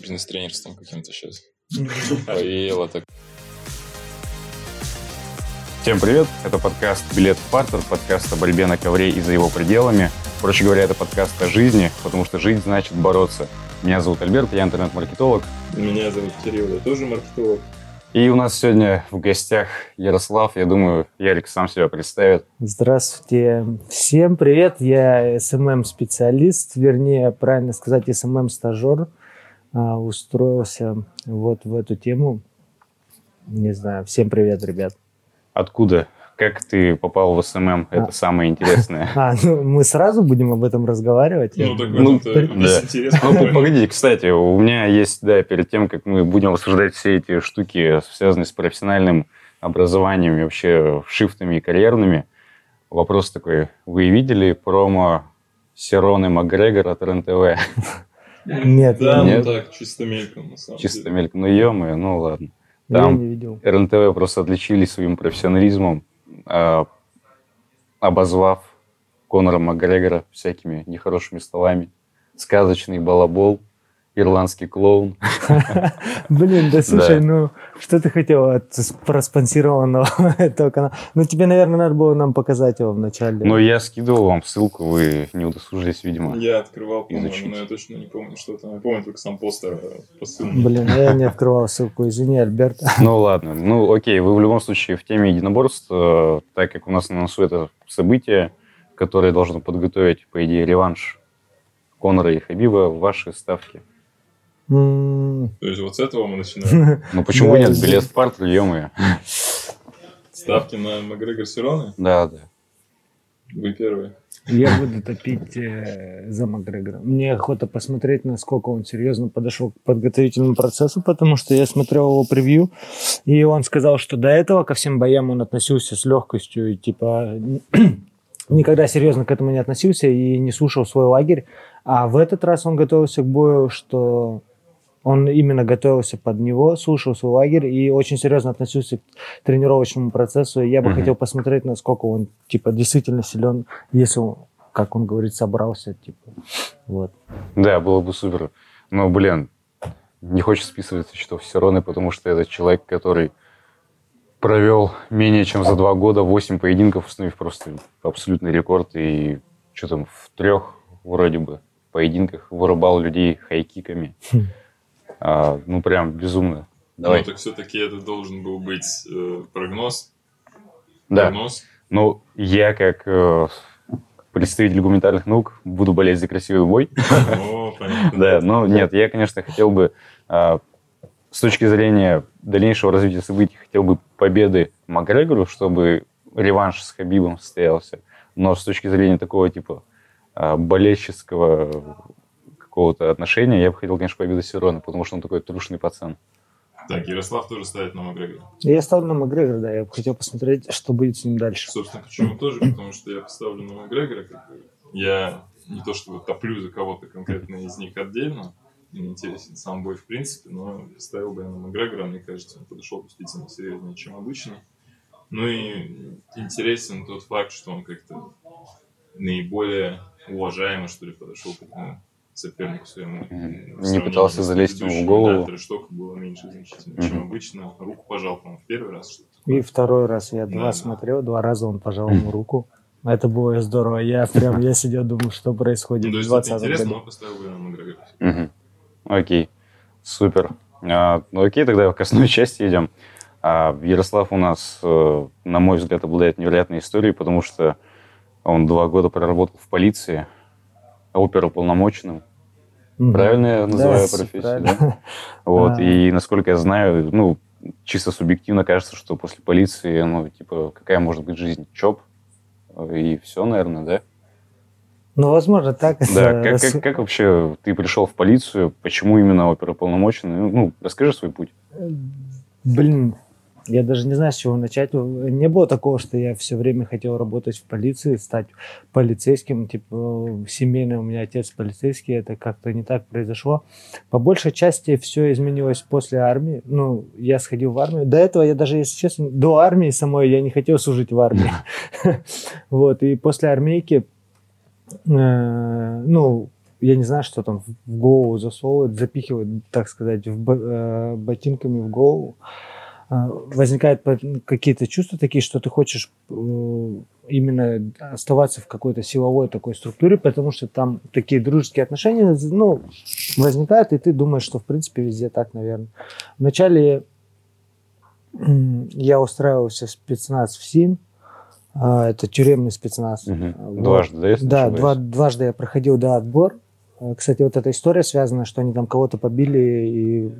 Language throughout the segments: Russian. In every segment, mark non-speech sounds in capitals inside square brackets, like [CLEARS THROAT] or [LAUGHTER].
Бизнес-тренерством каким-то сейчас. [LAUGHS] Повеяло так. Всем привет! Это подкаст «Билет в партер», подкаст о борьбе на ковре и за его пределами. Проще говоря, это подкаст о жизни, потому что жить значит бороться. Меня зовут Альберт, я интернет-маркетолог. Меня зовут Кирилл, я тоже маркетолог. И у нас сегодня в гостях Ярослав. Я думаю, Ярик сам себя представит. Здравствуйте. Всем привет. Я SMM-специалист, вернее, правильно сказать, SMM-стажер. А, устроился вот в эту тему. Не знаю. Всем привет, ребят. Откуда? Как ты попал в SMM? Это а. самое интересное. [LAUGHS] А, ну мы сразу будем об этом разговаривать? Ну, так ну, это да. интересно. Ну, погоди, кстати, у меня есть, да, перед тем, как мы будем обсуждать все эти штуки, связанные с профессиональным образованием и вообще shift ами и карьерными, вопрос такой. Вы видели промо Сироны Макгрегор от РНТВ? [LAUGHS] Нет. Да, ну так, чисто мельком, на самом Чисто мельком. Ну, ё ну ладно. Там Я не видел. РНТВ просто отличились своим профессионализмом э, обозвав Конора Макгрегора всякими нехорошими словами. Сказочный балабол, ирландский клоун. [LAUGHS] Блин, да слушай, ну что ты хотел от проспонсированного [LAUGHS] этого канала? Ну тебе, наверное, надо было нам показать его вначале. Ну я скидывал вам ссылку, вы не удосужились, видимо. Я открывал, по-моему, но я точно не помню, что там. Я помню только сам постер э, по ссылке. Блин, я не [LAUGHS] открывал ссылку, извини, Альберт. Ну ладно, ну окей, вы в любом случае в теме единоборств, э, так как у нас на носу это событие, которое должно подготовить, по идее, реванш Конора и Хабиба, ваши ставки – то есть вот с этого мы начинаем? [LAUGHS] Ну почему нет? Билет в партер, ё Ставки на Макгрегор Сироны? Да, да. Вы первые. Я буду топить э, за Макгрегора. Мне охота посмотреть, насколько он серьезно подошел к подготовительному процессу, потому что я смотрел его превью, и он сказал, что до этого ко всем боям он относился с легкостью и типа [CLEARS THROAT] никогда серьезно к этому не относился и не слушал свой лагерь. А в этот раз он готовился к бою, что он именно готовился под него, слушал свой лагерь и очень серьезно относился к тренировочному процессу. Я бы uh-huh. хотел посмотреть, насколько он типа действительно силен, если он, как он говорит, собрался, типа. Вот. Да, было бы супер. Но, блин, не хочется списывать со счетов Сироны, потому что это человек, который провел менее чем за два года 8 поединков, установив просто абсолютный рекорд. И что там, в трех вроде бы поединках вырубал людей хайкиками. А, ну, прям безумно. Давай. Ну, так все-таки это должен был быть э, прогноз. Да. Прогноз. Ну, я как э, представитель гуманитарных наук буду болеть за красивый бой. О, понятно. Да, но нет, я, конечно, хотел бы э, с точки зрения дальнейшего развития событий, хотел бы победы Макгрегору, чтобы реванш с Хабибом состоялся. Но с точки зрения такого типа э, болельческого какого-то отношения, я бы хотел, конечно, победу Сирона, потому что он такой трушный пацан. Так, Ярослав тоже ставит на Макгрегора. Я ставлю на Макгрегора, да. Я бы хотел посмотреть, что будет с ним дальше. Собственно, почему тоже? Потому что я поставлю на Макгрегора. Как я не то чтобы топлю за кого-то конкретно из них отдельно, мне интересен сам бой в принципе, но ставил бы я на Макгрегора, мне кажется, он подошел действительно серьезнее, чем обычно. Ну и интересен тот факт, что он как-то наиболее уважаемо, что ли, подошел к этому сопернику своему. Не пытался залезть ему в голову. Да, штука было меньше значительно, mm-hmm. чем обычно. Руку пожал, по-моему, в первый раз. Что-то. И второй раз я два да, смотрел, два раза он пожал ему руку. Это было здорово. Я [LAUGHS] прям, я сидел, думаю, что происходит ну, в 20 интересно, году. но поставил бы на Макгрегора. Окей, супер. А, ну окей, тогда к основной [LAUGHS] части идем. А, Ярослав у нас, э, на мой взгляд, обладает невероятной историей, потому что он два года проработал в полиции, оперуполномоченным. Угу. Правильно я называю да, профессию? Правильно. Да? [LAUGHS] Вот, а. и насколько я знаю, ну, чисто субъективно кажется, что после полиции, ну, типа, какая может быть жизнь? ЧОП, и все, наверное, да? Ну, возможно, так. Да, как, как, как вообще ты пришел в полицию? Почему именно оперуполномоченный? Ну, расскажи свой путь. Блин, я даже не знаю, с чего начать. Не было такого, что я все время хотел работать в полиции, стать полицейским. Типа, семейный у меня отец полицейский, это как-то не так произошло. По большей части все изменилось после армии. Ну, я сходил в армию. До этого я даже, если честно, до армии самой я не хотел служить в армии. [LAUGHS] Вот, и после армейки, э, ну, я не знаю, что там в голову засовывают, запихивают, так сказать, э, ботинками в голову. Э, возникают какие-то чувства такие, что ты хочешь э, именно оставаться в какой-то силовой такой структуре, потому что там такие дружеские отношения, ну, возникают, и ты думаешь, что в принципе везде так, наверное. Вначале я устраивался в спецназ в СИН, а, это тюремный спецназ. Угу. Вот. Дважды, да, Да, два, дважды я проходил, да, отбор. А, кстати, вот эта история связана, что они там кого-то побили, и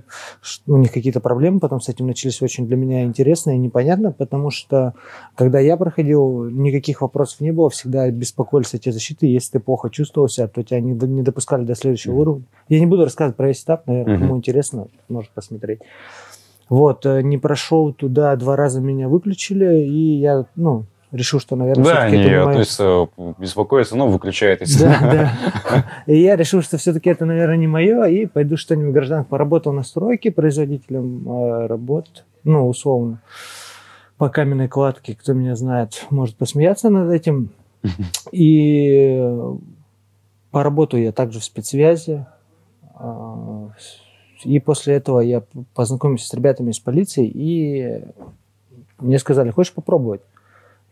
у них какие-то проблемы потом с этим начались очень для меня интересно и непонятно, потому что когда я проходил, никаких вопросов не было, всегда беспокоились эти защиты, если ты плохо чувствовал себя, то тебя не, не допускали до следующего mm-hmm. уровня. Я не буду рассказывать про весь этап, наверное, mm-hmm. кому интересно, может посмотреть. Вот, э, не прошел туда, два раза меня выключили, и я, ну, решил, что, наверное, да, они это относятся, беспокоятся, но выключают. Да, [LAUGHS] да. И я решил, что все-таки это, наверное, не мое, и пойду что-нибудь граждан. Поработал на стройке производителем э, работ, ну, условно, по каменной кладке. Кто меня знает, может посмеяться над этим. [LAUGHS] И поработал я также в спецсвязи. И после этого я познакомился с ребятами из полиции, и мне сказали, хочешь попробовать?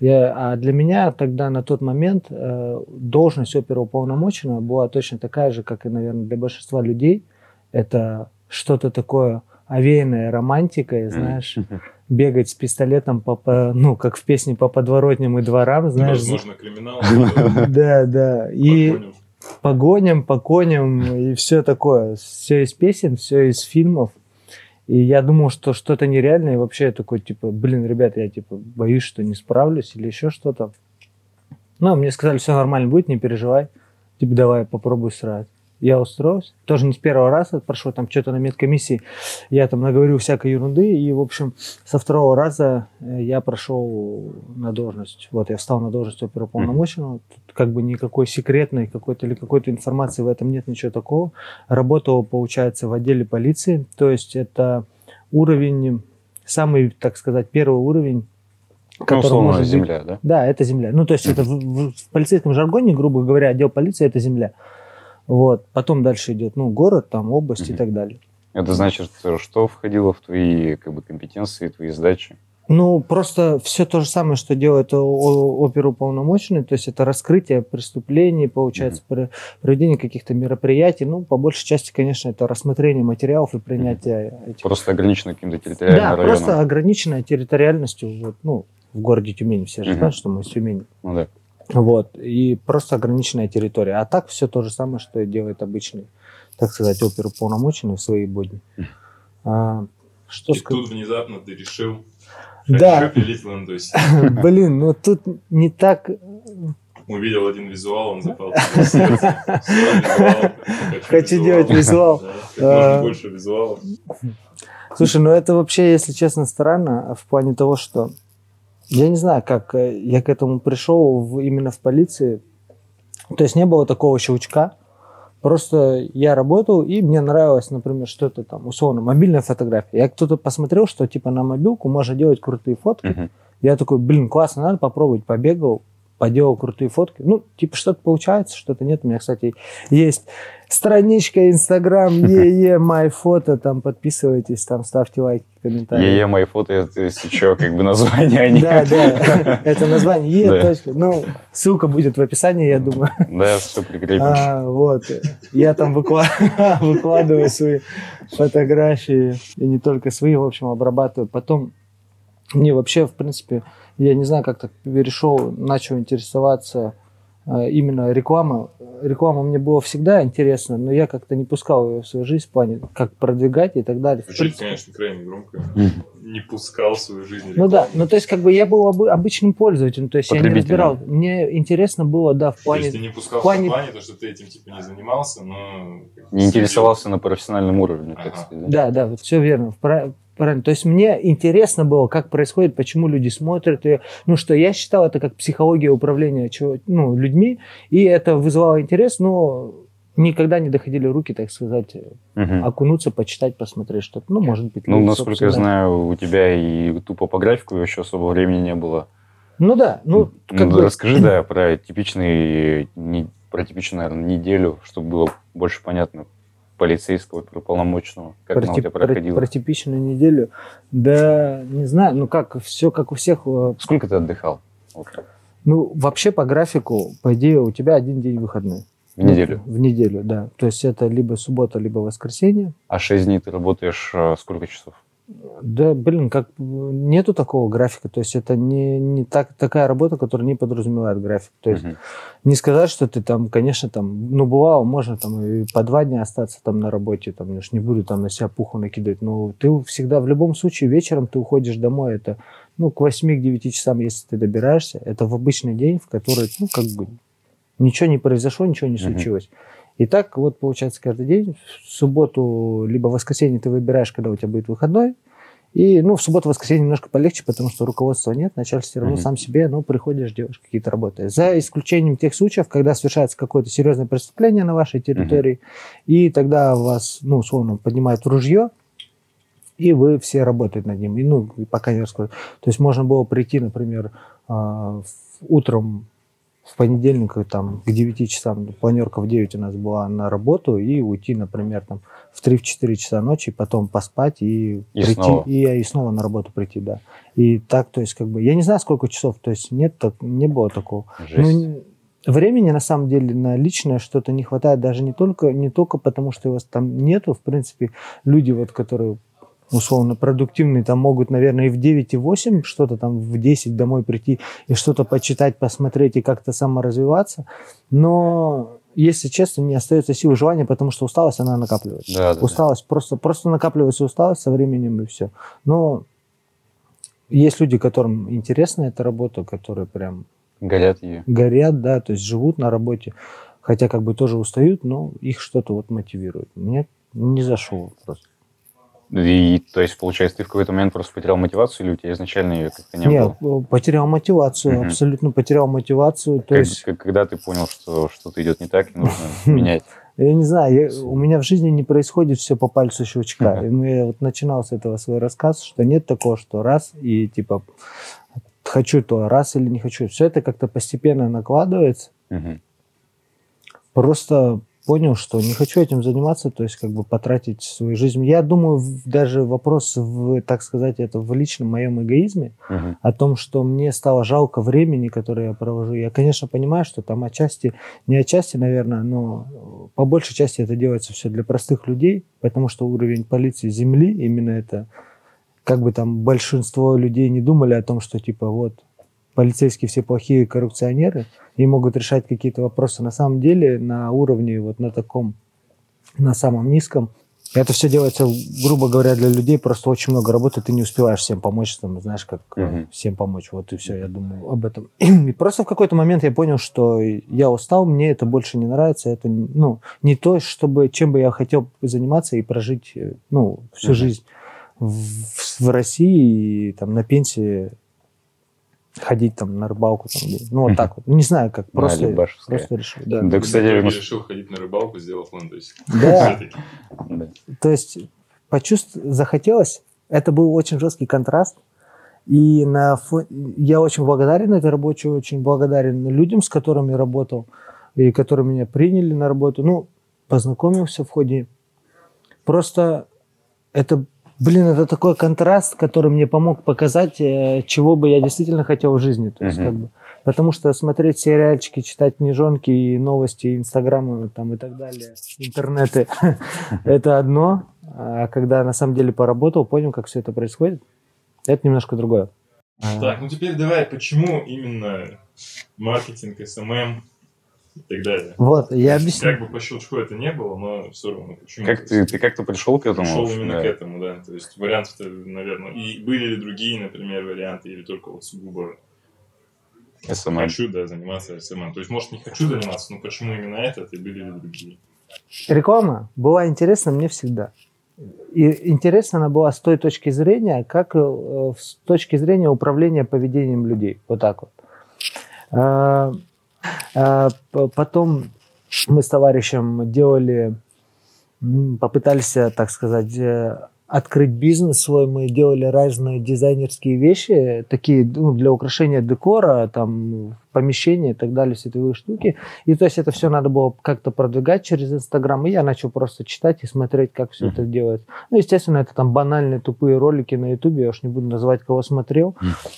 Я, а для меня тогда на тот момент э, должность оперуполномоченного была точно такая же, как и, наверное, для большинства людей. Это что-то такое овеянное романтикой, знаешь, [LAUGHS] бегать с пистолетом по, по, ну, как в песне по подворотням и дворам, знаешь. Возможно, криминал. [LAUGHS] Да, да. И погоням, по коням и все такое. Все из песен, все из фильмов. И я думал, что что-то нереальное, и вообще я такой, типа, блин, ребята, я, типа, боюсь, что не справлюсь или еще что-то. Ну, мне сказали, все нормально будет, не переживай. Типа, давай, попробуй срать я устроился. Тоже не с первого раза прошло, там что-то на медкомиссии. Я там наговорил всякой ерунды, и, в общем, со второго раза э, я прошел на должность. Вот, я встал на должность оперуполномоченного. Тут как бы никакой секретной какой-то или какой-то информации в этом нет, ничего такого. Работал, получается, в отделе полиции, то есть это уровень, самый, так сказать, первый уровень ну, может земля, быть... да? Да, это земля. Ну, то есть это в, в, в полицейском жаргоне, грубо говоря, отдел полиции – это земля. Вот. Потом дальше идет, ну, город, там, область mm и так далее. Это значит, что входило в твои как бы, компетенции, твои задачи? Ну, просто все то же самое, что делает оперуполномоченный, то есть это раскрытие преступлений, получается, mm-hmm. проведение каких-то мероприятий. Ну, по большей части, конечно, это рассмотрение материалов и принятие mm-hmm. этих. Просто ограничено каким-то территориальным да, районом. просто ограниченное территориальностью. Вот, ну, в городе Тюмень все же mm-hmm. знают, что мы из Тюмени. Ну да. Вот. И просто ограниченная территория. А так все то же самое, что делает обычный, так сказать, оперуполномоченный в своей будни. А, что и сказать? тут внезапно ты решил, да. пилить ландоси. [LAUGHS] Блин, ну тут не так... [LAUGHS] Увидел один визуал, он запал [LAUGHS] Хочу делать визуал. Можно а. больше визуала. Слушай, ну это вообще, если честно, странно в плане того, что я не знаю, как э, я к этому пришел в, именно в полиции. То есть не было такого щелчка. Просто я работал, и мне нравилось, например, что-то там, условно, мобильная фотография. Я кто-то посмотрел, что типа на мобилку можно делать крутые фотки. Uh-huh. Я такой, блин, классно, надо попробовать. Побегал, поделал крутые фотки. Ну, типа, что-то получается, что-то нет. У меня, кстати, есть страничка Инстаграм, [LAUGHS] е-е, май фото, там подписывайтесь, там ставьте лайки, комментарии. Е-е, май фото, это если что, как бы название, а Да, да, [LAUGHS] это название, е, точка. Ну, ссылка будет в описании, я думаю. Да, все прикрепим. А, вот, я там [LAUGHS] выкладываю свои фотографии, и не только свои, в общем, обрабатываю. Потом мне вообще, в принципе, я не знаю, как так перешел, начал интересоваться э, именно рекламой. Реклама мне была всегда интересна, но я как-то не пускал ее в свою жизнь в плане, как продвигать и так далее. Звучит, конечно, крайне громко. Не пускал в свою жизнь рекламу. Ну да, ну то есть как бы я был об, обычным пользователем, то есть я не разбирал. Мне интересно было, да, в плане... То есть ты не пускал в плане, в плане то, что ты этим типа не занимался, но... Не интересовался на профессиональном уровне, ага. так сказать. Да, да, вот все верно. Правильно. То есть мне интересно было, как происходит, почему люди смотрят ее. Ну, что я считал это как психология управления чего, ну, людьми, и это вызывало интерес, но никогда не доходили руки, так сказать, угу. окунуться, почитать, посмотреть что-то. Ну, может быть. Ну, насколько я знаю, у тебя и тупо по графику еще особо времени не было. Ну да, ну как ну, бы... Расскажи, да, про типичный про типичную, наверное, неделю, чтобы было больше понятно полицейского, полномочного, как про, она у тебя про- проходила? про типичную неделю. Да, не знаю, ну как, все как у всех. э, Сколько ты отдыхал Вот, Ну, вообще по графику, по идее, у тебя один день выходной. в неделю? В неделю, да. То есть это либо суббота, либо воскресенье. А шесть дней ты работаешь э, сколько часов? Да, блин, как нету такого графика. То есть это не, не так, такая работа, которая не подразумевает график. То есть Мгм. не сказать, что ты там, конечно, там, ну, бывало, можно там и по два дня остаться там на работе, там, я ж не буду там на себя пуху накидывать, но ты всегда, в любом случае, вечером ты уходишь домой, это, ну, к 8-9 часам, если ты добираешься, это в обычный день, в который, ну, как бы, ничего не произошло, ничего не Мгм. случилось. И так вот получается каждый день. В субботу либо в воскресенье ты выбираешь, когда у тебя будет выходной. И, ну, в субботу, воскресенье немножко полегче, потому что руководства нет, начальство все равно Мгм. сам себе, ну, приходишь, делаешь какие-то работы. За исключением тех случаев, когда совершается какое-то серьезное преступление на вашей территории, и тогда вас, ну, условно, поднимают ружье, и вы все работаете над ним. И, ну, и пока не раскроют. То есть можно было прийти, например, а, утром в понедельник там, к 9 часам, планерка в 9 у нас была на работу, и уйти, например, там, в 3-4 часа ночи, потом поспать и, И прийти, снова. И, и снова на работу прийти, да. И так, то есть, как бы, я не знаю, сколько часов, то есть, нет, так, не было такого. Жесть. Ну, времени, на самом деле, на личное что-то не хватает, даже не только, не только потому, что его там нету, в принципе, люди, вот, которые условно продуктивные, там могут, наверное, и в 9, и в 8 что-то там в 10 домой прийти и что-то почитать, посмотреть и как-то саморазвиваться. Но, если честно, не остается силы желания, потому что усталость, она накапливается. Да, да, да. Усталость, просто, просто накапливается усталость со временем и все. Но есть люди, которым интересна эта работа, которые прям Горят ее. горят, да, то есть живут на работе, хотя как бы тоже устают, но их что-то вот мотивирует. Мне не зашел просто. И, то есть, получается, ты в какой-то момент просто потерял мотивацию, или у тебя изначально ее как-то не Нет, было? э, потерял мотивацию, Мгм. абсолютно потерял мотивацию. То Как- есть, когда ты понял, что что-то идет не так, и [LAUGHS] нужно менять? я не знаю, я- у меня в жизни не происходит все по пальцу щелчка. Мы- я вот начинал с этого свой рассказ, что нет такого, что раз и типа хочу то, раз или не хочу. Все это как-то постепенно накладывается. Просто понял, что не хочу этим заниматься, то есть как бы потратить свою жизнь. Я думаю, даже вопрос, в, так сказать, это в личном моем эгоизме, Мгм. о том, что мне стало жалко времени, которое я провожу. Я, конечно, понимаю, что там отчасти, не отчасти, наверное, но по большей части это делается все для простых людей, потому что уровень полиции Земли, именно это, как бы там большинство людей не думали о том, что типа вот полицейские все плохие коррупционеры и могут решать какие-то вопросы. На самом деле на уровне вот на таком, на самом низком, это все делается, грубо говоря, для людей просто очень много работы, ты не успеваешь всем помочь, там, знаешь, как Мгм. всем помочь. Вот и все, я думаю об этом. [CLEARS THROAT] И просто в какой-то момент я понял, что я устал, мне это больше не нравится, это ну, не то, чтобы, чем бы я хотел заниматься и прожить э, ну, всю Мгм. жизнь в, в России и там на пенсии ходить там на рыбалку. Там, ну, вот [LAUGHS] так вот. Не знаю, как. Просто, Лебашевское. просто решил. Да. Да, кстати, мы- решил ходить на рыбалку, сделав ландосик. [LAUGHS] Да. Да. То есть почувствовать захотелось. Это был очень жесткий контраст. И на фо- я очень благодарен этой работе, очень благодарен людям, с которыми работал, и которые меня приняли на работу. Ну, познакомился в ходе. Просто это, блин, это такой контраст, который мне помог показать, э, чего бы я действительно хотел в жизни. То есть, Мгм. как бы, потому что смотреть сериальчики, читать книжонки и новости, инстаграмы там, и так далее, интернеты, [LAUGHS] это одно. А когда на самом деле поработал, понял, как все это происходит, это немножко другое. Так, ну теперь давай, почему именно маркетинг, SMM и так далее? Вот, я объясню. Как бы по щелчку это не было, но все равно почему? Как ты, ты как-то пришел к этому? Пришел именно да. к этому, да. То есть вариантов-то, наверное. И были ли другие, например, варианты, или только вот сугубо SMM. хочу, да, заниматься SMM. То есть, может, не хочу заниматься, но почему именно этот, и были ли другие? Реклама была интересна мне всегда. И интересна она была с той точки зрения, как э, с точки зрения управления поведением людей. Вот так вот. А, Потом мы с товарищем делали, попытались, так сказать, э, открыть бизнес свой. Мы делали разные дизайнерские вещи, такие ну, для украшения декора, там, помещения и так далее, сетевые штуки. И то есть это все надо было как-то продвигать через Инстаграм. И я начал просто читать и смотреть, как все это делать. Ну, естественно, это там банальные тупые ролики на Ютубе, я уж не буду называть, кого смотрел.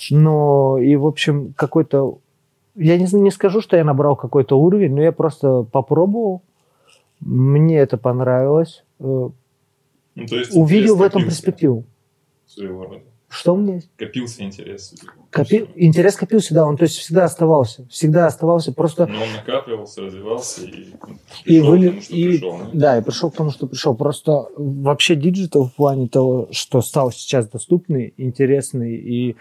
Но и, в общем, какой-то... Я не, не скажу, что я набрал какой-то уровень, но я просто попробовал. Мне это понравилось э, Ну, то есть увидел в этом копился перспективу. Своего рода. Что есть? Копился интерес. Копи- Интерес копился, да, он то есть всегда оставался, всегда оставался, просто Но он накапливался, развивался и, и пришел к выли- тому, что и- пришел. да? да, и пришел к тому, что пришел. Просто вообще digital в плане того, что стал сейчас доступный, интересный, и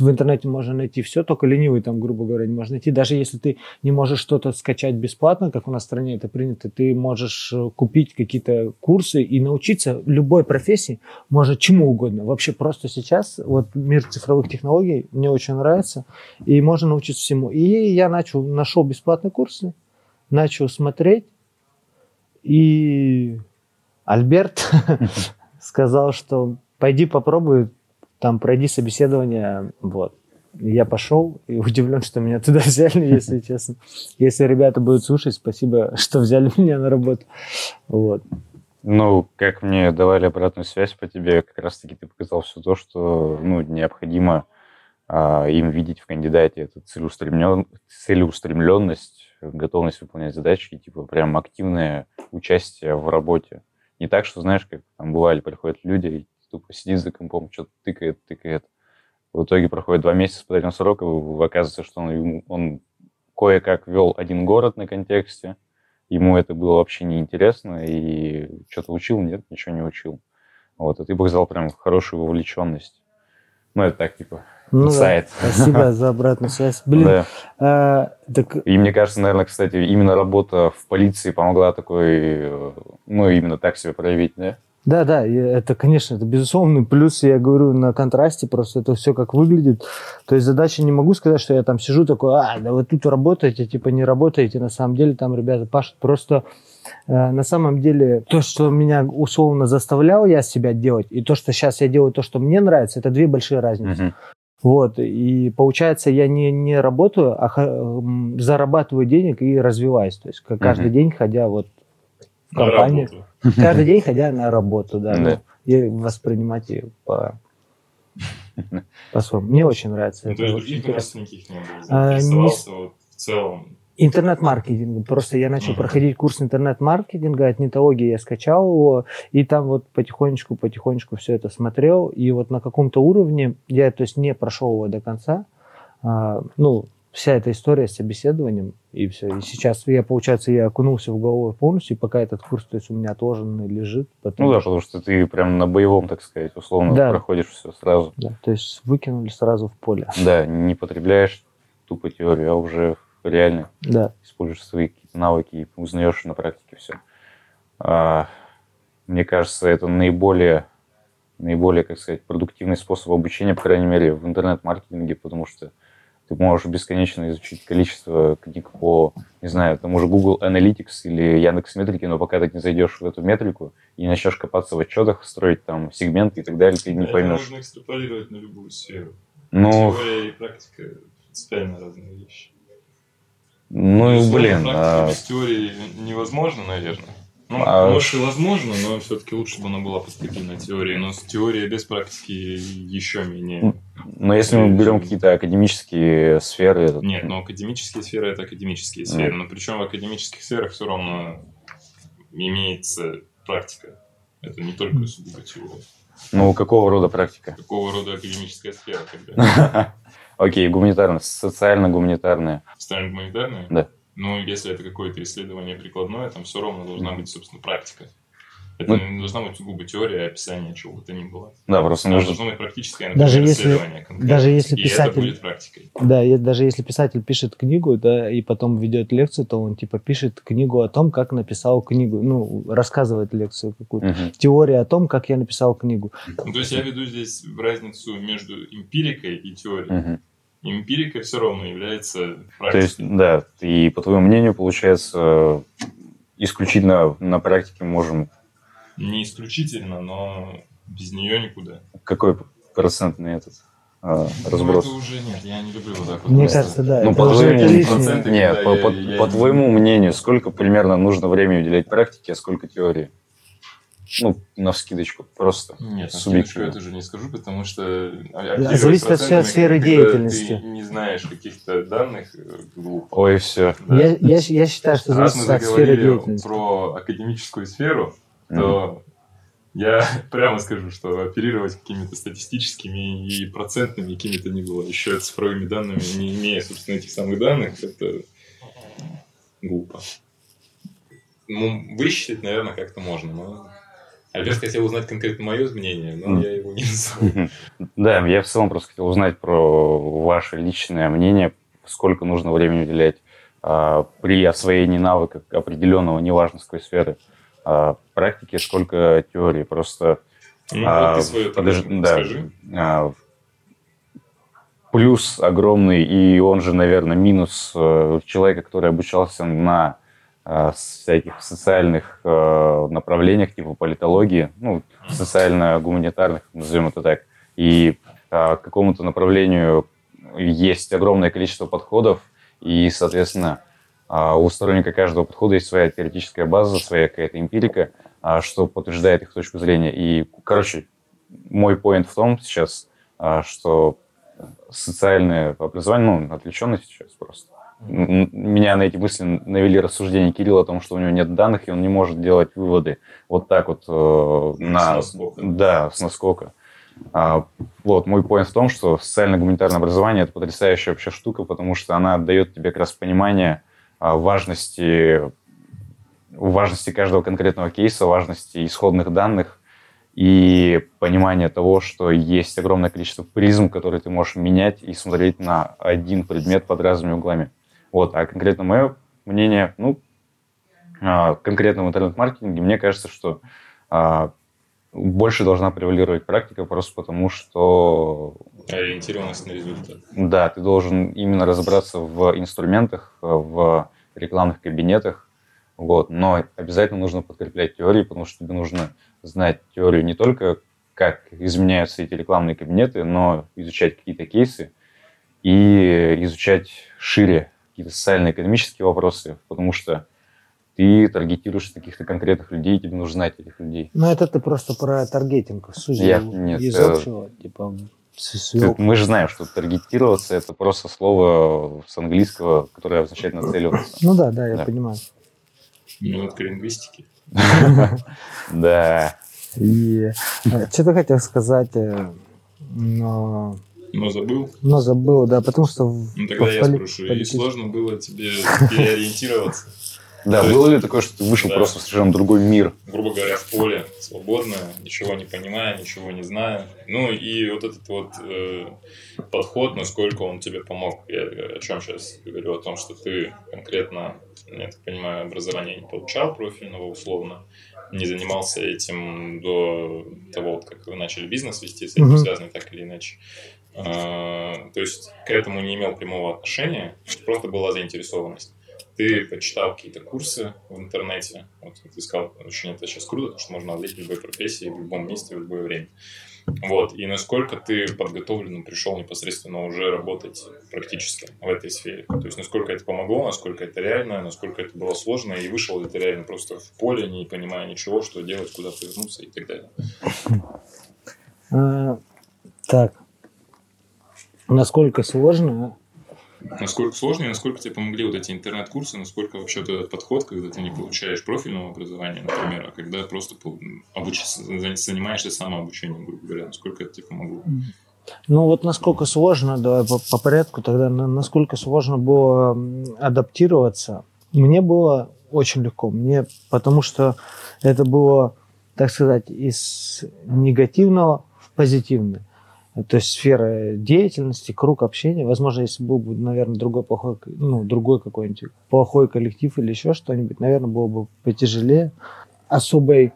в интернете можно найти все, только ленивый там, грубо говоря, не можно найти. Даже если ты не можешь что-то скачать бесплатно, как у нас в стране это принято, ты можешь э, купить какие-то курсы и научиться любой профессии, может чему угодно. Вообще просто сейчас вот мир цифровых технологий мне очень нравится, и можно научиться всему. И я начал, нашел бесплатные курсы, начал смотреть, и Альберт [LAUGHS] сказал, что пойди попробуй, там пройди собеседование, вот. Я пошел и [LAUGHS] удивлен, что меня туда [LAUGHS] взяли, если честно. Если ребята будут слушать, спасибо, что взяли меня на работу. Вот. Ну, как мне давали обратную связь по тебе, как раз-таки ты показал все то, что ну, необходимо им видеть в кандидате. Это целеустремлен... целеустремленность, готовность выполнять задачи типа прям активное участие в работе. Не так, что, знаешь, как там бывали, приходят люди и тупо сидит за компом, что-то тыкает, тыкает. В итоге проходит два месяца с испытательного срока, оказывается, что он, он кое-как вел один город на контексте, ему это было вообще неинтересно, и что-то учил, нет, ничего не учил. Вот, и ты показал прям хорошую вовлеченность. Ну, это так, типа, Ну инсайт. спасибо [LAUGHS] за обратную связь. Блин, Да. а, так И мне кажется, наверное, кстати, именно работа в полиции помогла такой, ну, именно так себя проявить, да? Да, да, это, конечно, это безусловный плюс. Я говорю на контрасте, просто это все как выглядит. То есть задача не могу сказать, что я там сижу такой, а, да вы тут работаете, типа не работаете. На самом деле там ребята пашут. Просто э, на самом деле то, что меня условно заставлял я себя делать, и то, что сейчас я делаю то, что мне нравится, это две большие разницы. Мгм. Вот, и получается, я не, не работаю, а зарабатываю денег и развиваюсь. То есть как каждый Мгм. день, ходя вот в компанию. Каждый день ходя на работу, да. Да. И воспринимать ее по по-своему. Мне очень нравится. Ну, это то есть очень других интересно. раз никаких не было. А, не Заинтересовался вот в целом. Интернет-маркетинг. Просто я начал Мгм. проходить курс интернет-маркетинга, от нетологии я скачал его, и там вот потихонечку, потихонечку все это смотрел, и вот на каком-то уровне я, то есть, не прошел его до конца, а, ну, вся эта история с собеседованием, и все. И сейчас я, получается, я окунулся в голову полностью, и пока этот курс, то есть, у меня отложенный лежит. потому Ну да, потому что ты прям на боевом, так сказать, условно Да. проходишь все сразу. да, то есть, выкинули сразу в поле. Да, не потребляешь тупо теорию, а уже реально Да. используешь свои какие-то навыки и узнаешь на практике все. мне кажется, это наиболее, наиболее, как сказать, продуктивный способ обучения, по крайней мере, в интернет-маркетинге, потому что ты можешь бесконечно изучить количество книг по, не знаю, тому же Google Analytics или Яндекс Метрики, но пока ты не зайдешь в эту метрику и не начнешь копаться в отчетах, строить там сегменты и так далее, ты не Это поймешь. можно экстраполировать на любую сферу. Ну, Теория и практика принципиально разные вещи. Ну, Безусловно, блин, а, без теории невозможно, наверное. Ну, А- может и возможно, но все-таки лучше бы она была поступительной теории. Но с теорией без практики еще менее. но если мы берем какие-то академические сферы, это- Нет, но академические сферы это академические сферы. Но причем в академических сферах все равно имеется практика. Это не только сугубо теория. ну, какого рода практика? Какого рода академическая сфера тогда? [LAUGHS] Окей, социально-гуманитарная. Социально гуманитарная? Да. Ну, если это какое-то исследование прикладное, там все равно должна быть, собственно, практика. Это Ну- не должна быть сугубо теория описания чего бы то ни было. Да, просто нужно... должно быть практическое, Даже например, если- исследование конкретно. даже если И писатель- это будет практикой. Да, и даже если писатель пишет книгу, да, и потом ведет лекцию, то он типа пишет книгу о том, как написал книгу, ну, рассказывает лекцию какую-то. Мгм. Теория о том, как я написал книгу. Ну, то есть я веду здесь разницу между эмпирикой и теорией. Мгм. Эмпирика все равно является То есть, практикой. да, и по твоему мнению, получается, исключительно на практике можем... Не исключительно, но Без нее никуда. Какой процентный этот а, разброс? Ну, это уже нет, я не люблю вот так вот. Мне просто. кажется, да. Ну, это по уже твоему, нет, по, я- по- я по не- твоему мнению, сколько примерно нужно времени уделять практике, а сколько теории? Ну, на вскидочку, просто. Нет, на Субъективно. скидочку я тоже не скажу, потому что Да, оперировать зависит от процентами, сферы деятельности. Ты не знаешь каких-то данных, э, глупо. Ой, все. Да. Я, я, я считаю, что зависит от сферы заговорили деятельности. про академическую сферу, то я [LAUGHS] прямо скажу, что оперировать какими-то статистическими и процентными какими-то не было. Еще цифровыми данными, не имея, собственно, этих самых данных, это глупо. Ну, высчитать, наверное, как-то можно, но... Альберт хотел узнать конкретно мое мнение, но я его не назову. Да, я в целом просто хотел узнать про ваше личное мнение, сколько нужно времени уделять а, при освоении навыка определенного, неважно с какой сферы, а, практики, сколько теории. Просто Ну, А, свое тогда да. скажи. А, плюс огромный, и он же, наверное, минус э, человека, который обучался на э, всяких социальных э, направлениях, типа политологии, ну, социально-гуманитарных, назовем это так, и а, к какому-то направлению есть огромное количество подходов, и, соответственно, а, у сторонника каждого подхода есть своя теоретическая база, своя какая-то эмпирика, а, что подтверждает их точку зрения. И, короче, мой поинт в том сейчас, а, что социальное образование, ну, отвлеченность сейчас просто. Меня на эти мысли навели рассуждения Кирилла о том, что у него нет данных, и он не может делать выводы вот так вот э, на... С наскока. Да, с наскока. А, вот, мой поинт в том, что социально-гуманитарное образование – это потрясающая вообще штука, потому что она дает тебе как раз понимание важности, важности каждого конкретного кейса, важности исходных данных и понимание того, что есть огромное количество призм, которые ты можешь менять и смотреть на один предмет под разными углами. Вот, а конкретно мое мнение, ну, а, конкретно в интернет-маркетинге, мне кажется, что а, больше должна превалировать практика, просто потому что Ориентированность на результат. да, ты должен именно разобраться в инструментах, в рекламных кабинетах, вот, но обязательно нужно подкреплять теории, потому что тебе нужно знать теорию не только, как изменяются эти рекламные кабинеты, но изучать какие-то кейсы и изучать шире какие-то социально-экономические вопросы, потому что ты таргетируешь каких-то конкретных людей, тебе нужно знать этих людей. Ну, это ты просто про таргетинг. Судя Я- нет, из э, общего, типа, Ты- мы же знаем, что таргетироваться это просто слово с английского, которое обозначает нацеливаться. Ну да, да, я Да. понимаю. Минутка лингвистики. [LAUGHS] Да. И что-то хотел сказать, э, но, Но забыл. но забыл, да, потому что... в- Ну тогда я спрошу, и сложно было тебе переориентироваться? Да, То есть- было ли такое, что ты вышел Да. просто в совершенно другой мир? грубо говоря, в поле, свободно, ничего не понимая, ничего не зная. Ну и вот этот вот э, подход, насколько он тебе помог. Я о чем сейчас говорю? О том, что ты конкретно, я так понимаю, образование не получал профильного условно, не занимался этим до того, как вы начали бизнес вести, с этим Мгм. связанный так или иначе. А, то есть к этому не имел прямого отношения, просто была заинтересованность ты почитал какие-то курсы в интернете, вот ты сказал, очень это сейчас круто, потому что можно овладеть любой профессией в любом месте, в любое время. Вот, и насколько ты подготовлен пришел непосредственно уже работать практически в этой сфере. То есть, насколько это помогло, насколько это реально, насколько это было сложно, и вышел ли ты реально просто в поле, не понимая ничего, что делать, куда повернуться и так далее. А, так. Насколько сложно? Насколько сложно и насколько тебе помогли вот эти интернет-курсы, насколько вообще вот этот подход, когда ты не получаешь профильного образования, например, а когда просто обуч- занимаешься самообучением, грубо говоря, насколько это тебе помогло? Ну вот насколько сложно, давай по, по порядку тогда, на- насколько сложно было адаптироваться. Мне было очень легко, мне, потому что это было, так сказать, из негативного в позитивное. То есть сфера деятельности, круг общения. Возможно, если был бы, наверное, другой плохой, ну, другой какой-нибудь плохой коллектив или еще что-нибудь, наверное, было бы потяжелее. Особой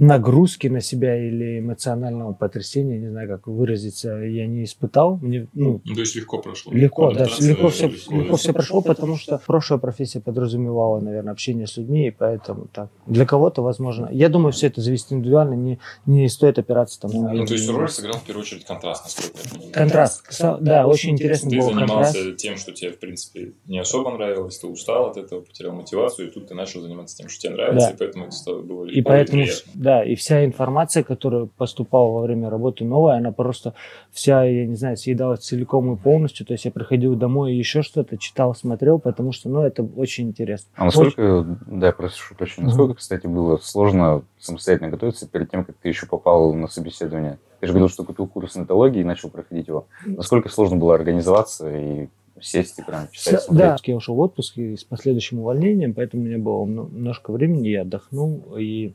нагрузки на себя или эмоционального потрясения, не знаю, как выразиться, я не испытал. Мне, ну, Ну, то есть легко прошло. Легко, да, легко все, легко, легко да. все прошло, потому что прошлая профессия подразумевала, наверное, общение с людьми, и поэтому так. Для кого-то, возможно, я думаю, все это зависит индивидуально, не, не стоит опираться там на... Ну, то есть роль сыграл в первую очередь контраст, насколько я понимаю. Контраст, Со- да, очень интересно Ты был занимался контраст. тем, что тебе, в принципе, не особо нравилось, ты устал от этого, потерял мотивацию, и тут ты начал заниматься тем, что тебе нравится, Да. и поэтому это стало было легко И поэтому, приятно. да, и вся информация, которая поступала во время работы новая, она просто вся, я не знаю, съедалась целиком и полностью. То есть я приходил домой и еще что-то читал, смотрел, потому что, ну, это очень интересно. А насколько, да, прошу прощения, насколько, кстати, было сложно самостоятельно готовиться перед тем, как ты еще попал на собеседование? Ты же говорил, что купил курс нетологии и начал проходить его. Насколько сложно было организоваться и сесть и прям читать, смотреть? Да, я ушел в отпуск и с последующим увольнением, поэтому у меня было мно- немножко времени, я отдохнул и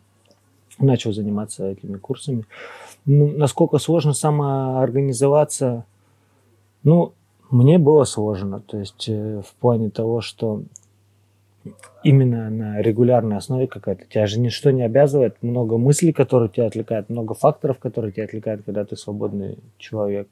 начал заниматься этими курсами. Ну, насколько сложно самоорганизоваться? Ну, мне было сложно, то есть э, в плане того, что именно на регулярной основе какая-то. Тебя же ничто не обязывает, много мыслей, которые тебя отвлекают, много факторов, которые тебя отвлекают, когда ты свободный человек.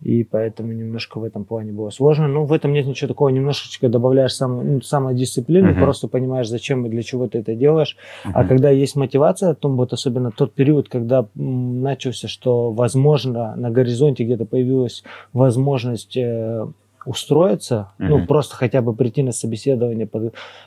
И поэтому немножко в этом плане было сложно. Ну, в этом нет ничего такого. Немножечко добавляешь само, ну, самодисциплины, Мгм. просто понимаешь, зачем и для чего ты это делаешь. А Мгм. когда есть мотивация, то вот особенно тот период, когда м, начался, что, возможно, на горизонте где-то появилась возможность э, устроиться, ну, Мгм. просто хотя бы прийти на собеседование,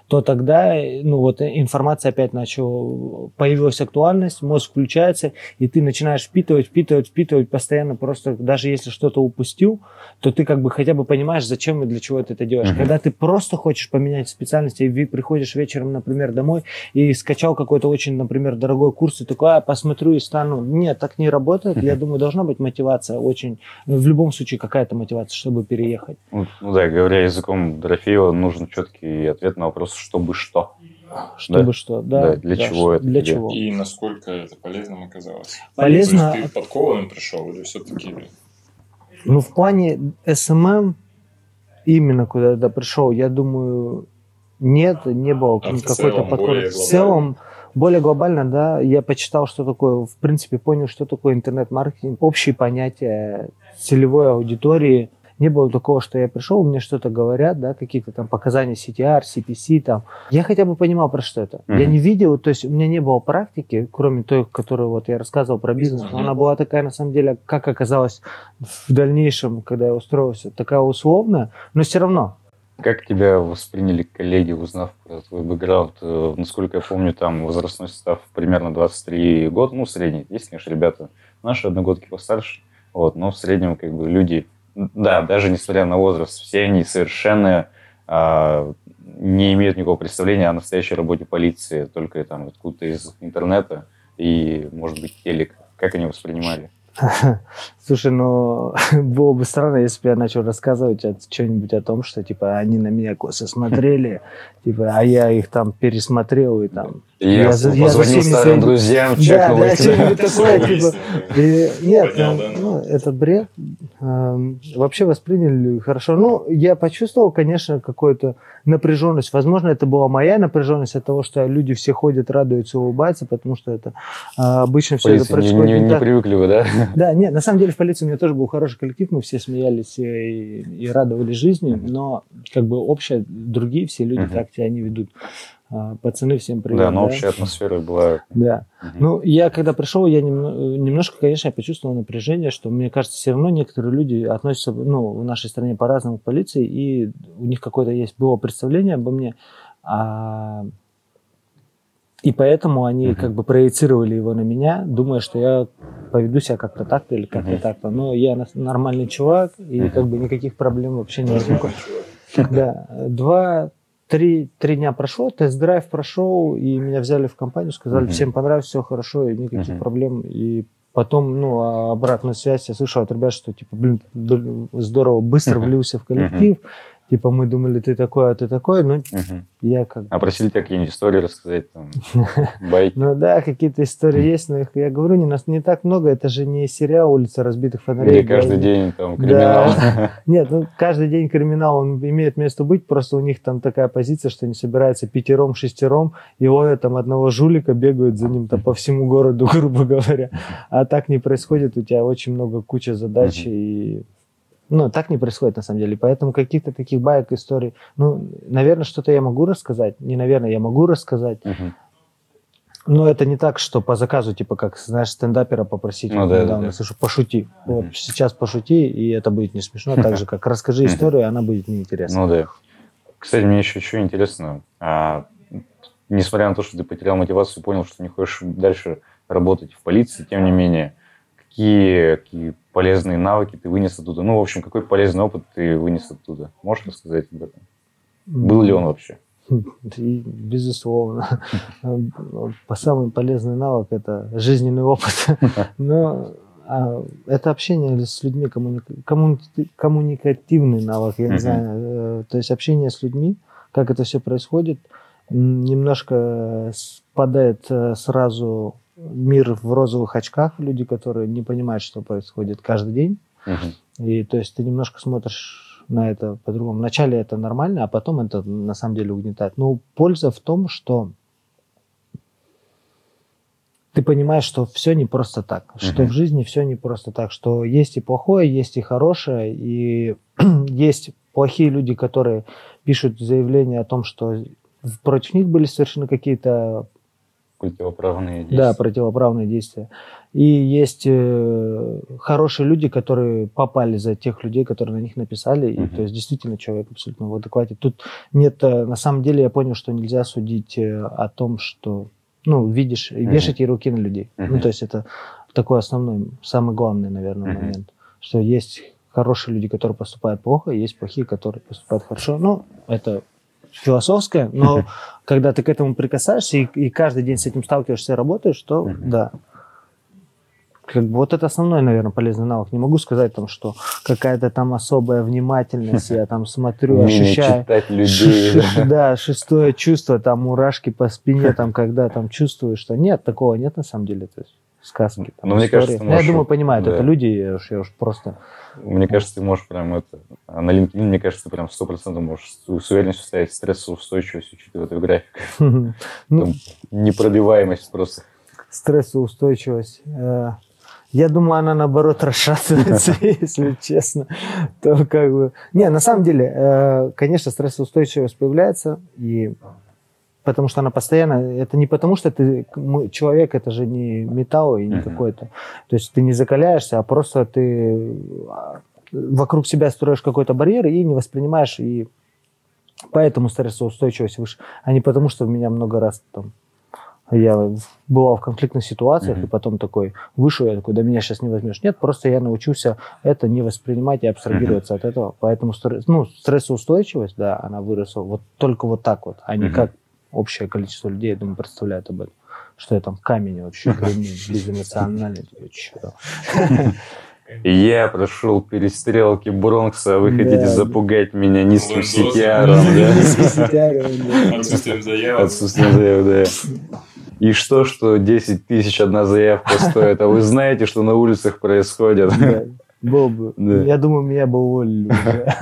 то тогда, ну, вот э, информация опять начала, появилась актуальность, мозг включается, и ты начинаешь впитывать, впитывать, впитывать постоянно, просто даже если что-то упустил, то ты как бы хотя бы понимаешь, зачем и для чего ты это делаешь. Мгм. Когда ты просто хочешь поменять специальность, и приходишь вечером, например, домой, и скачал какой-то очень, например, дорогой курс, и такой, а, посмотрю и стану. Нет, так не работает. Я думаю, должна быть мотивация очень, в любом случае какая-то мотивация, чтобы переехать. Ну, ну да, говоря языком Дорофеева, нужен четкий ответ на вопрос, чтобы что. Чтобы Да. что, да. Да, для чего это Для тебе? чего? И насколько это полезным оказалось? Полезно. То есть ты подкованным пришел или все-таки... Ну, в плане SMM, именно куда я пришел, я думаю, нет, не было А какой-то более В целом, более глобально, да, я почитал, что такое, в принципе, понял, что такое интернет-маркетинг, общие понятия целевой аудитории. Не было такого, что я пришел, мне что-то говорят, да, какие-то там показания CTR, CPC там. Я хотя бы понимал, про что это. Я Мгм. не видел, то есть у меня не было практики, кроме той, которую вот я рассказывал про бизнес, Мгм. она была такая, на самом деле, как оказалось в дальнейшем, когда я устроился, такая условная, но все равно. Как тебя восприняли коллеги, узнав про твой бэкграунд? Э, Насколько я помню, там возрастной состав примерно 23 года, ну, средний. Есть, конечно, ребята наши одногодки постарше, вот, но в среднем как бы люди, да, даже несмотря на возраст, все они совершенно а, не имеют никакого представления о настоящей работе полиции, только там откуда-то из интернета и, может быть, телек. Как они воспринимали? [LAUGHS] Слушай, ну [LAUGHS] было бы странно, если бы я начал рассказывать от- что-нибудь о том, что типа они на меня косо смотрели, [LAUGHS] типа, а я их там пересмотрел и там. Я, Я за- я за позвонил всеми старым своими- друзьям, Да, чекнул да, их. что-нибудь [LAUGHS] такое, типа. И нет, Поднял, э, да? ну, это бред. Эм, Вообще восприняли хорошо. Ну, я почувствовал, конечно, какую-то напряженность. Возможно, это была моя напряженность от того, что люди все ходят, радуются, улыбаются, потому что это а, обычно все это Полиции не, происходит не- не не так. привыкли вы, да? [LAUGHS] Да, нет, на самом деле в полиции у меня тоже был хороший коллектив, мы все смеялись и, и радовались жизни, но как бы общее, другие все люди, как тебя не ведут. А, Пацаны, всем привет. Да, но общая атмосфера была... Да. Мгм. Ну, я когда пришел, я немно- немножко, конечно, я почувствовал напряжение, что, мне кажется, все равно некоторые люди относятся, ну, в нашей стране по-разному к полиции, и у них какое-то есть было представление обо мне, а, и поэтому они Мгм. как бы проецировали его на меня, думая, что я поведу себя как-то так-то или как-то Мгм. так-то. Но я нормальный чувак, и Мгм. как бы никаких проблем вообще не возникло. Да, два, три, три дня прошло, тест-драйв прошел, и меня взяли в компанию, сказали, Мгм. всем понравилось, все хорошо, и никаких Мгм. проблем. И потом, ну, а обратную связь я слышал от ребят, что, типа, блин, здорово, быстро Мгм. влился в коллектив, типа мы думали, ты такой, а ты такой, ну, Мгм. я как А просили тебя какие-нибудь истории рассказать, там, [LAUGHS] байки? Ну да, какие-то истории есть, но их, я говорю, не, нас не так много, это же не сериал «Улица разбитых фонарей». Или каждый день там криминал? [LAUGHS] Нет, ну каждый день криминал, он имеет место быть, просто у них там такая позиция, что они собираются пятером, шестером, и ловят там одного жулика, бегают за ним там по всему городу, [LAUGHS] грубо говоря. А так не происходит, у тебя очень много куча задач, и ну, так не происходит на самом деле. Поэтому каких-то таких баек, историй, ну, наверное, что-то я могу рассказать. Не наверное, я могу рассказать. Мгм. Но это не так, что по заказу, типа, как, знаешь, стендапера попросить. Ну Вот да, да, недавно да. слышу, пошути. Вот Мгм. сейчас пошути, и это будет не смешно. Так же, [LAUGHS] как расскажи историю, она будет неинтересна. Ну да. Кстати, мне еще что интересно. а, несмотря на то, что ты потерял мотивацию и понял, что не хочешь дальше работать в полиции, тем не менее, какие, какие полезные навыки ты вынес оттуда? Ну, в общем, какой полезный опыт ты вынес оттуда? Можешь рассказать об этом? Был ли он вообще? Безусловно. Самый полезный навык – это жизненный опыт. [LAUGHS] Но а, это общение с людьми, коммуни- коммуни- коммуникативный навык, я не знаю. э, То есть общение с людьми, как это все происходит, немножко спадает э, сразу мир в розовых очках, люди, которые не понимают, что происходит каждый день. Мгм. И то есть ты немножко смотришь на это по-другому. Вначале это нормально, а потом это на самом деле угнетает. Но польза в том, что ты понимаешь, что все не просто так, что Мгм. в жизни все не просто так, что есть и плохое, есть и хорошее, и [CLEARS THROAT] есть плохие люди, которые пишут заявление о том, что против них были совершены какие-то Противоправные да, действия. противоправные действия. И есть э, хорошие люди, которые попали за тех людей, которые на них написали. И, Мгм. то есть действительно человек абсолютно в адеквате. Тут нет, э, на самом деле я понял, что нельзя судить э, о том, что, ну, видишь, и вешать ярлыки на людей. Мгм. Ну, то есть это такой основной, самый главный, наверное, Мгм. момент. Что есть хорошие люди, которые поступают плохо, и есть плохие, которые поступают хорошо. Ну, это философское, но когда ты к этому прикасаешься и, и каждый день с этим сталкиваешься и работаешь, то да. Как бы вот это основной, наверное, полезный навык. Не могу сказать там, что какая-то там особая внимательность, я там смотрю, ощущаю. читать людей. Да, шестое чувство, там мурашки по спине, там когда там чувствуешь, что нет, такого нет на самом деле. То есть сказки. там, Ну, мне истории. кажется, Ну, я можешь- думаю, понимают да. это люди, я уж, я уж просто... Мне кажется, ты можешь прям это... А на LinkedIn, мне кажется, ты прям сто процентов можешь с уверенностью ставить стрессоустойчивость, учитывая твой график. [LAUGHS] Ну, непробиваемость просто. стрессоустойчивость. э, Я думаю, она наоборот [LAUGHS] расшатывается, [LAUGHS] если честно. То как бы... Не, на самом деле, э, конечно, стрессоустойчивость появляется, и потому что она постоянно... Это не потому, что ты человек, это же не металл и не Мгм. какой-то... То есть ты не закаляешься, а просто ты а, вокруг себя строишь какой-то барьер и не воспринимаешь, и поэтому стрессоустойчивость выше, а не потому, что меня много раз там я бывал в конфликтных ситуациях, Мгм. и потом такой вышел, я такой, да меня сейчас не возьмешь. Нет, просто я научился это не воспринимать и абстрагироваться от этого. Поэтому стресс, ну, стрессоустойчивость, да, она выросла вот только вот так вот, а не Мгм. как общее количество людей, я думаю, представляют об этом. Что я там камень вообще, [LAUGHS] безэмоциональный. Я прошел перестрелки Бронкса, а вы Да, хотите запугать меня низким сетяром, да? Отсутствием заявок. Отсутствие заявок, да. И что, что 10 тысяч одна заявка стоит, а вы знаете, что на улицах происходит? Да, Был бы. Да. Я думаю, меня бы уволили уже,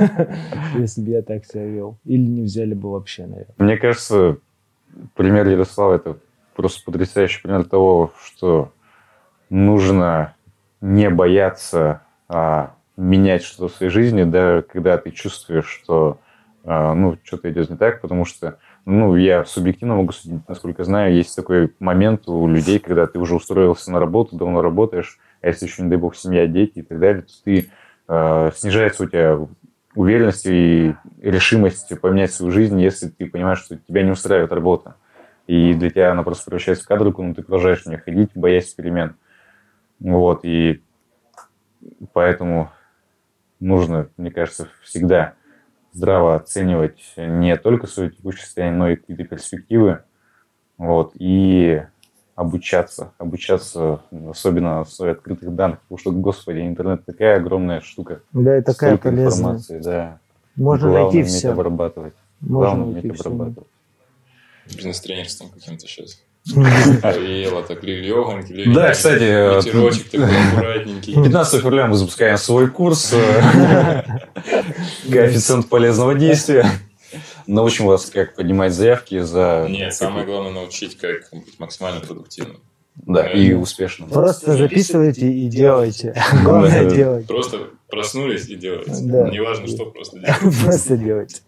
[LAUGHS] если бы я так себя вел. Или не взяли бы вообще, наверное. Мне кажется, пример Ярослава – это просто потрясающий пример того, что нужно не бояться а, менять что-то в своей жизни, даже когда ты чувствуешь, что а, ну, что-то идет не так, потому что ну, я субъективно могу судить, насколько знаю, есть такой момент у людей, когда ты уже устроился на работу, давно работаешь, а если еще, не дай бог, семья, дети и так далее, то ты э, снижается у тебя уверенность и решимость поменять свою жизнь, если ты понимаешь, что тебя не устраивает работа. И для тебя она просто превращается в кадрку, но ты продолжаешь в нее ходить, боясь перемен. Вот, и поэтому нужно, мне кажется, всегда здраво оценивать не только свое текущее состояние, но и какие-то перспективы. Вот, и обучаться, обучаться, особенно на основе открытых данных, потому что, господи, интернет такая огромная штука. Да, и такая Столько полезная. информации, да. Можно Главное найти все. обрабатывать. Можно Главное найти уметь все. обрабатывать. Бизнес-тренерством каким-то сейчас. [LAUGHS] Приело так легонький, Да, кстати, э, ветерочек такой [LAUGHS] аккуратненький. 15 февраля мы запускаем свой курс э, [LAUGHS] «Коэффициент полезного действия». Научим вас, как поднимать заявки за... Нет, самое главное научить, как быть максимально продуктивным. Да, и успешным. Просто записывайте и делайте. [LAUGHS] Главное делать. Просто проснулись и делаете. Да. Неважно, что, просто [LAUGHS] делать. Просто делать.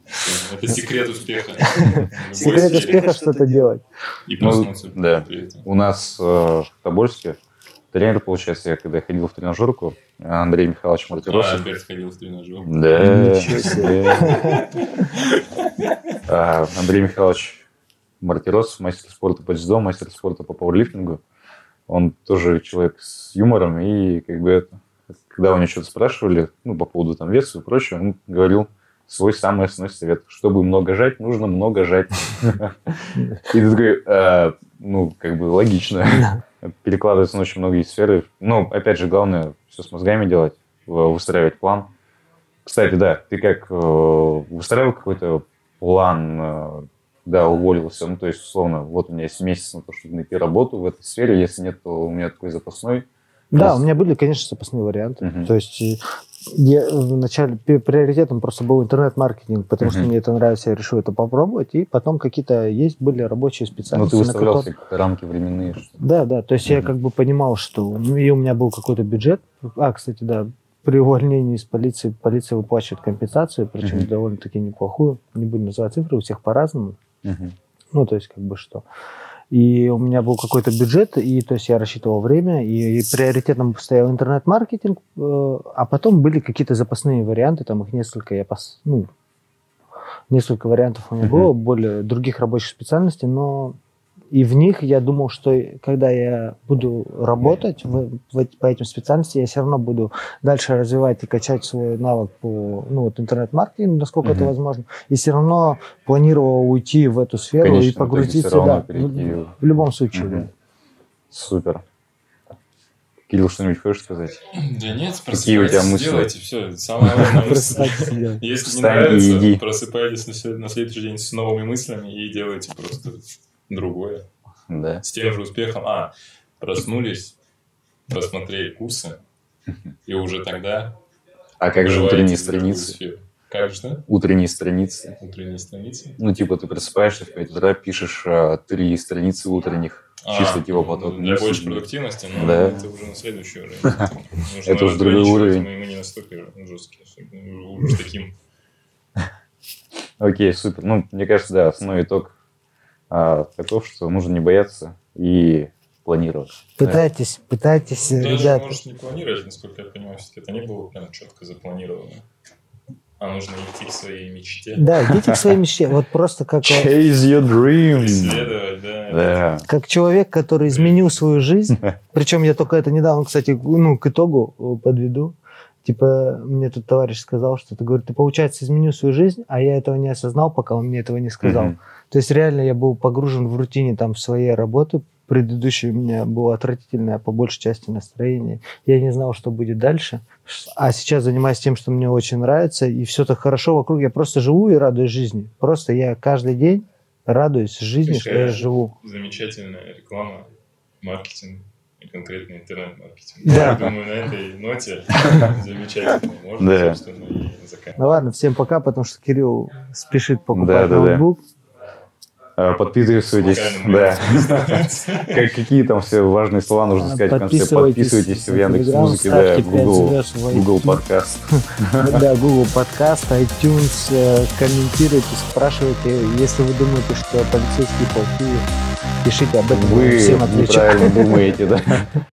Это секрет успеха. [LAUGHS] Секрет успеха что-то делать. И Ну, проснуться да. У нас э, в Тобольске тренер, получается, я когда ходил в тренажерку, Андрей Михайлович А, Мартиросов. опять ходил в тренажер. Да. Ничего себе. А, Андрей Михайлович Мартиросов, мастер спорта по дзюдо, мастер спорта по пауэрлифтингу. Он тоже человек с юмором, и как бы это, когда у него что-то спрашивали, ну, по поводу там веса и прочего, он говорил свой самый основной совет. Чтобы много жать, нужно много жать. И ты такой, «А, ну, как бы логично. Перекладывается на очень многие сферы. Ну, опять же, главное все с мозгами делать, выстраивать план. Кстати, да, ты как э, выстраивал какой-то план, э, да, уволился, ну, то есть, условно, вот у меня есть месяц на то, чтобы найти работу в этой сфере, если нет, то у меня такой запасной. Да, у меня были, конечно, запасные варианты. Мгм. То есть э, я вначале приоритетом просто был интернет-маркетинг, потому что Мгм. мне это нравится, я решил это попробовать. И потом какие-то есть были рабочие Ну, специальности. ты на выставлял себе рамки временные. что- Да, да, то есть я Мгм. как бы понимал, что ну, и у меня был какой-то бюджет. А, кстати, да, при увольнении из полиции полиция выплачивает компенсацию, причем Мгм. довольно-таки неплохую. Не буду называть цифры, у всех по-разному. Мгм. Ну, то есть, как бы что. И у меня был какой-то бюджет, и то есть я рассчитывал время, и, и приоритетом стоял интернет-маркетинг, э, а потом были какие-то запасные варианты, там их несколько, я пос, ну, несколько вариантов у меня было, более других рабочих специальностей, но и в них я думал, что когда я буду работать в, в по этим специальностям, я все равно буду дальше развивать и качать свой навык по ну, вот интернет-маркетингу, насколько это Мгм. возможно. И все равно планировал уйти в эту сферу Конечно, и погрузиться, да, перейти в, в любом случае. Мгм. да. Супер. Кирилл, что-нибудь хочешь сказать? Да нет, Какие у тебя мысли? делайте все. Самое главное. Если не нравится, просыпайтесь на следующий день с новыми мыслями и делайте просто другое. Да. С тем же успехом. А, проснулись, просмотрели курсы, и уже тогда... А как же утренние страницы? Как же? Утренние страницы. Утренние страницы. Ну, типа, ты просыпаешься в 5 утра, пишешь а, три страницы утренних, чисто А, типа поток. Для мыслей. большей продуктивности, но Да. это уже на следующий уровень. [LAUGHS] Это уже другой уровень. Мы, не настолько жесткие, уже таким. [LAUGHS] Окей, супер. Ну, мне кажется, да, основной итог а, таков, что нужно не бояться и планировать. Пытайтесь, пытайтесь, Даже, ребята. может, не планировать, насколько я понимаю, все-таки это не было прям четко запланировано. А нужно идти к своей мечте. Да, идите к своей мечте. Вот просто как, Chase your dream. Исследовать, да. Да. как человек, который изменил свою жизнь. [LAUGHS] Причем я только это недавно, кстати, ну, к итогу э, подведу. Типа, мне тут товарищ сказал, что ты, говорит, ты, получается, изменил свою жизнь, а я этого не осознал, пока он мне этого не сказал. Мгм. То есть реально я был погружен в рутине там своей работы. Предыдущее у меня было отвратительное по большей части настроение. Я не знал, что будет дальше. А сейчас занимаюсь тем, что мне очень нравится, и все так хорошо вокруг. Я просто живу и радуюсь жизни. Просто я каждый день радуюсь жизни, что я живу. Замечательная реклама, маркетинг и конкретно интернет-маркетинг. Да. Я думаю, на этой ноте [LAUGHS] замечательно. Можно, Да. собственно, и заканчивать. Ну ладно, всем пока, потому что Кирилл спешит покупать Да, да, да. ноутбук. А, Подписывайтесь. Да. [LAUGHS] Как, какие там все важные слова нужно сказать в конце? Подписывайтесь в в Яндекс Telegram, Музыке, да, Google, Google подкаст. [LAUGHS] Да, Google подкаст, iTunes, э, комментируйте, спрашивайте. Если вы думаете, что полицейские плохие, пишите об этом. Вы Всем отвечу. неправильно думаете, да? [LAUGHS]